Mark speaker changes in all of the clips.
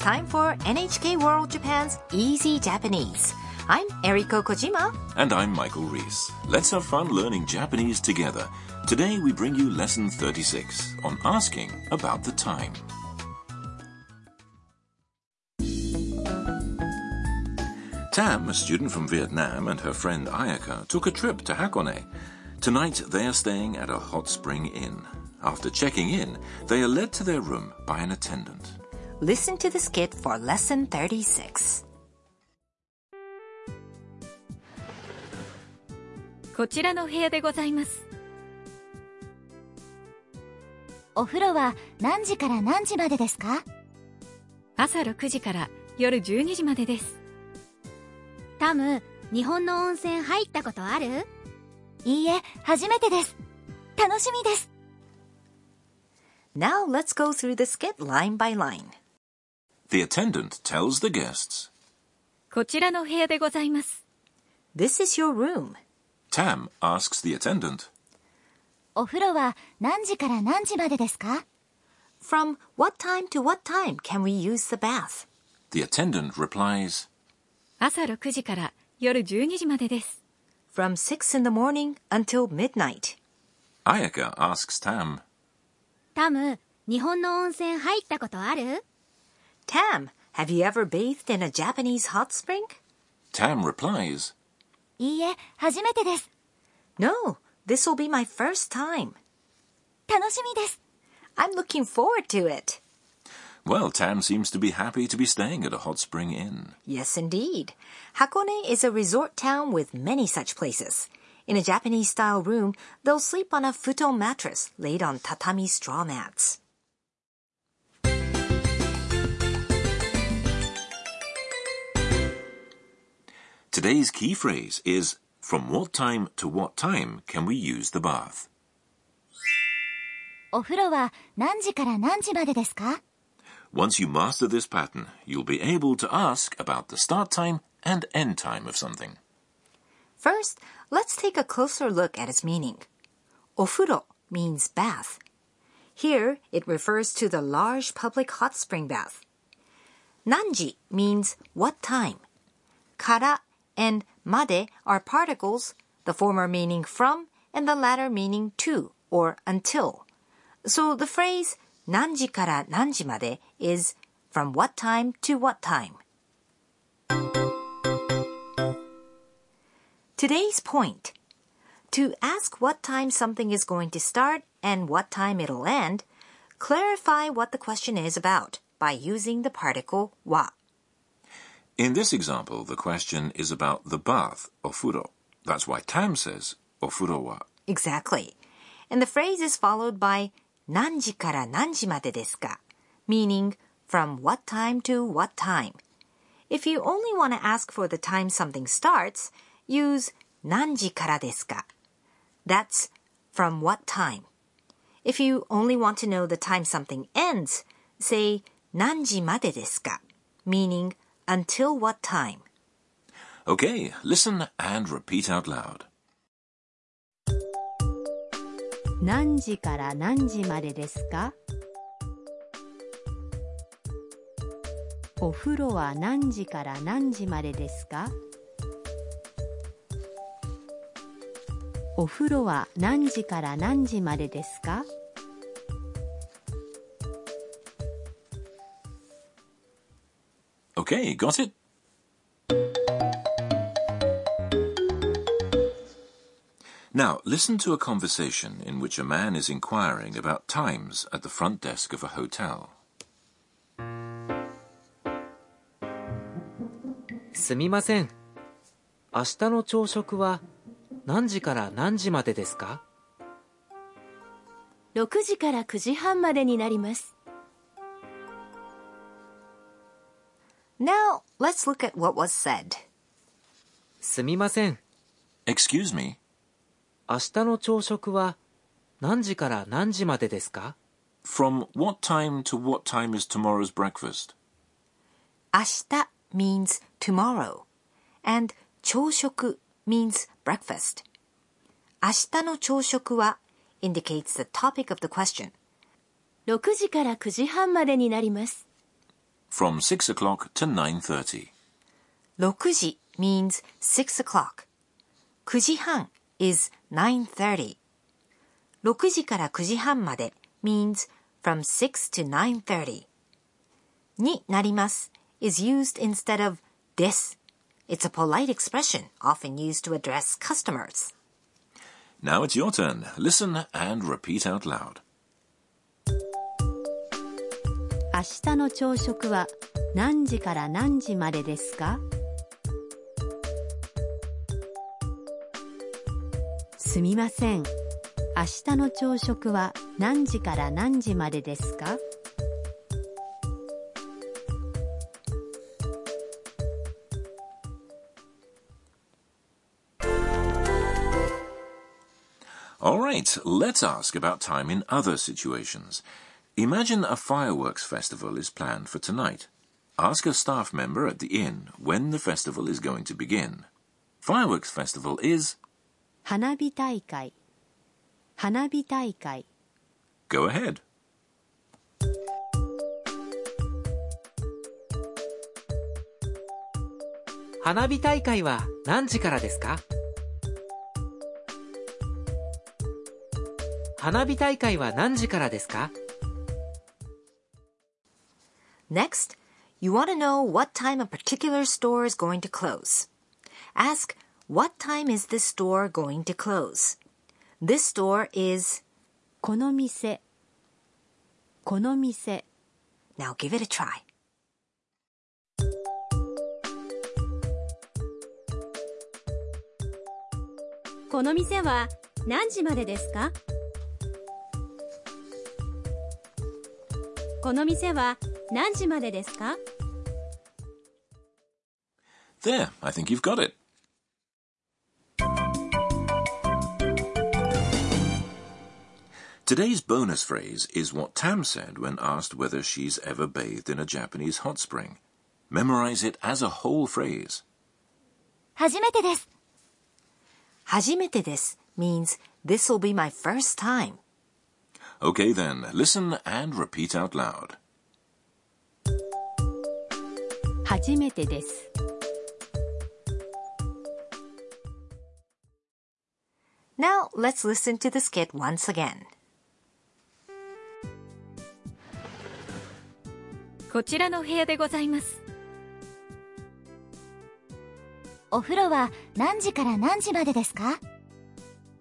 Speaker 1: time for NHK World Japan's Easy Japanese. I'm Eriko Kojima.
Speaker 2: And I'm Michael Reese. Let's have fun learning Japanese together. Today we bring you lesson 36 on asking about the time. Tam, a student from Vietnam, and her friend Ayaka took a trip to Hakone. Tonight they are staying at a hot spring inn. After checking in, they are led to their room by an attendant.
Speaker 1: Listen to the skit for lesson 36.
Speaker 3: こちらの部屋でございます。
Speaker 4: お風呂は何時から何時までですか？
Speaker 3: 朝6時から夜12時までです。
Speaker 4: タム、日本の温泉入ったことある？いいえ、初めてです。楽しみです。
Speaker 1: Now let's go through the skit line by line.
Speaker 2: The attendant tells the guests.
Speaker 3: こちらの部屋でございます。
Speaker 1: This is your room.
Speaker 2: Tam asks the attendant.
Speaker 4: お風呂は何時から何時までですか
Speaker 1: From what time to what time can we use the bath?
Speaker 2: The attendant replies.
Speaker 3: 朝6時から夜12時までです。
Speaker 1: From 6 in the morning until midnight.
Speaker 2: Ayaka asks Tam.
Speaker 4: タム、日本の温泉入ったことある
Speaker 1: Tam, have you ever bathed in a Japanese hot spring?
Speaker 2: Tam replies.
Speaker 4: いいえ、初めてです。
Speaker 1: No, this will be my first time.
Speaker 4: 楽しみです。
Speaker 1: I'm looking forward to it.
Speaker 2: Well, Tam seems to be happy to be staying at a hot spring inn.
Speaker 1: Yes, indeed. Hakone is a resort town with many such places. In a Japanese style room, they'll sleep on a futon mattress laid on tatami straw mats.
Speaker 2: Today's key phrase is From what time to what time can we use the bath?
Speaker 4: お風呂は何時から何時までですか
Speaker 2: Once you master this pattern, you'll be able to ask about the start time and end time of something.
Speaker 1: First, let's take a closer look at its meaning. Ofuro means bath. Here, it refers to the large public hot spring bath. Nanji means what time. Kara and made are particles, the former meaning from and the latter meaning to or until. So the phrase 何時から何時まで is from what time to what time. Today's point. To ask what time something is going to start and what time it'll end, clarify what the question is about by using the particle wa.
Speaker 2: In this example, the question is about the bath, ofuro. That's why Tam says ofuro wa.
Speaker 1: Exactly. And the phrase is followed by nanji kara nanji made desu ka, meaning from what time to what time. If you only want to ask for the time something starts, use nanji karadeska That's from what time. If you only want to know the time something ends, say 何時までですか meaning until what time?
Speaker 2: Okay, listen and repeat out loud.
Speaker 5: 何時から何時までですか？お風呂は何時から何時までですか？お風呂は何時から何時までですか？
Speaker 2: Okay, got it? Now, listen to a conversation in which a man is inquiring about times at the front desk of a hotel.
Speaker 6: すみません。明日の朝食は何時から何時までですか
Speaker 7: 6時から9時半までになります。
Speaker 1: Now, let's look at what was said.
Speaker 6: すみません。
Speaker 2: Excuse me,
Speaker 6: 明日の朝食は何時から何時までですか
Speaker 2: from what time to what time is tomorrow's breakfast?
Speaker 1: 明日 means tomorrow, and 朝食 means breakfast. 明日の朝食は indicates the topic of the question.
Speaker 7: 6時から9時半までになります。
Speaker 2: from 6 o'clock to 9.30.
Speaker 1: 6時 means 6 o'clock. 9時半 is 9.30. 6時から9時半まで means from 6 to 9.30. になります is used instead of this. It's a polite expression often used to address customers.
Speaker 2: Now it's your turn. Listen and repeat out loud.
Speaker 5: 明日の朝食は何時から何時までですかすみません。明日の朝食は何時から何時までですか
Speaker 2: All right, let's ask about time in other situations. Imagine a fireworks festival is planned for tonight. Ask a staff member at the inn when the festival is going to begin. Fireworks festival is
Speaker 5: 花火大会花火大会
Speaker 2: go ahead.
Speaker 6: 花火大会は何
Speaker 1: Next, you want to know what time a particular store is going to close. Ask, what time is this store going to close? This store is,
Speaker 5: この店この店
Speaker 1: now give it a try.
Speaker 4: この店は何時までですかこの店は 何時までですか
Speaker 2: There, I think you've got it. Today's bonus phrase is what Tam said when asked whether she's ever bathed in a Japanese hot spring. Memorize it as a whole phrase.
Speaker 4: 初めてです。
Speaker 1: 初めてです means this will be my first time.
Speaker 2: Okay then, listen and repeat out loud.
Speaker 5: 初めてです。
Speaker 1: Now let's listen to the skit once again.
Speaker 3: こちらのお部屋でございます。
Speaker 4: お風呂は何時から何時までですか？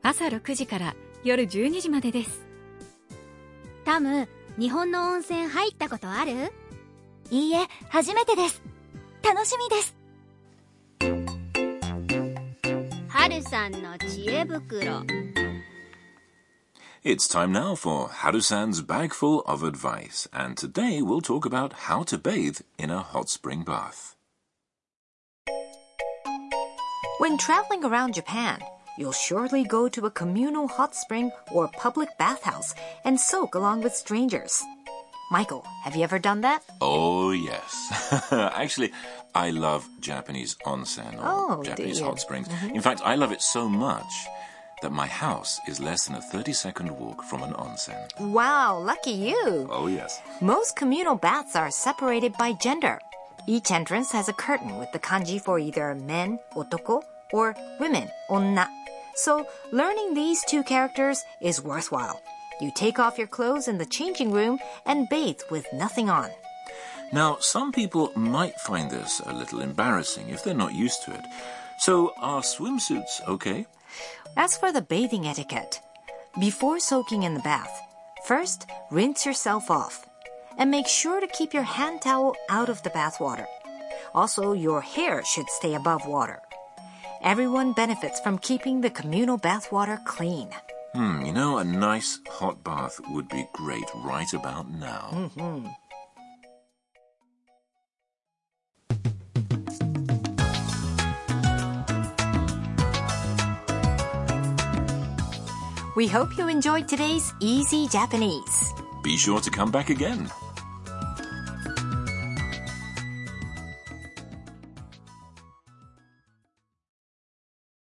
Speaker 3: 朝6時から夜12時までです。
Speaker 4: タム、日本の温泉入ったことある？いいえ、初めてです。楽しみです。
Speaker 8: 春さんの知恵袋
Speaker 2: It's time now for Harusan's bagful of advice, and today we'll talk about how to bathe in a hot spring bath.
Speaker 1: When traveling around Japan, you'll surely go to a communal hot spring or public bathhouse and soak along with strangers. Michael, have you ever done that?
Speaker 2: Oh, yes. Actually, I love Japanese onsen or
Speaker 1: Oh,
Speaker 2: Japanese hot springs. Mm-hmm. In fact, I love it so much that my house is less than a 30 second walk from an onsen.
Speaker 1: Wow, lucky you.
Speaker 2: Oh, yes.
Speaker 1: Most communal baths are separated by gender. Each entrance has a curtain with the kanji for either men, otoko, or women, onna. So learning these two characters is worthwhile. You take off your clothes in the changing room and bathe with nothing on.
Speaker 2: Now, some people might find this a little embarrassing if they're not used to it. So, are swimsuits okay?
Speaker 1: As for the bathing etiquette, before soaking in the bath, first rinse yourself off and make sure to keep your hand towel out of the bath water. Also, your hair should stay above water. Everyone benefits from keeping the communal bath water clean.
Speaker 2: Hmm, you know, a nice hot bath would be great right about now.
Speaker 1: We hope you enjoyed today's Easy Japanese.
Speaker 2: Be sure to come back again.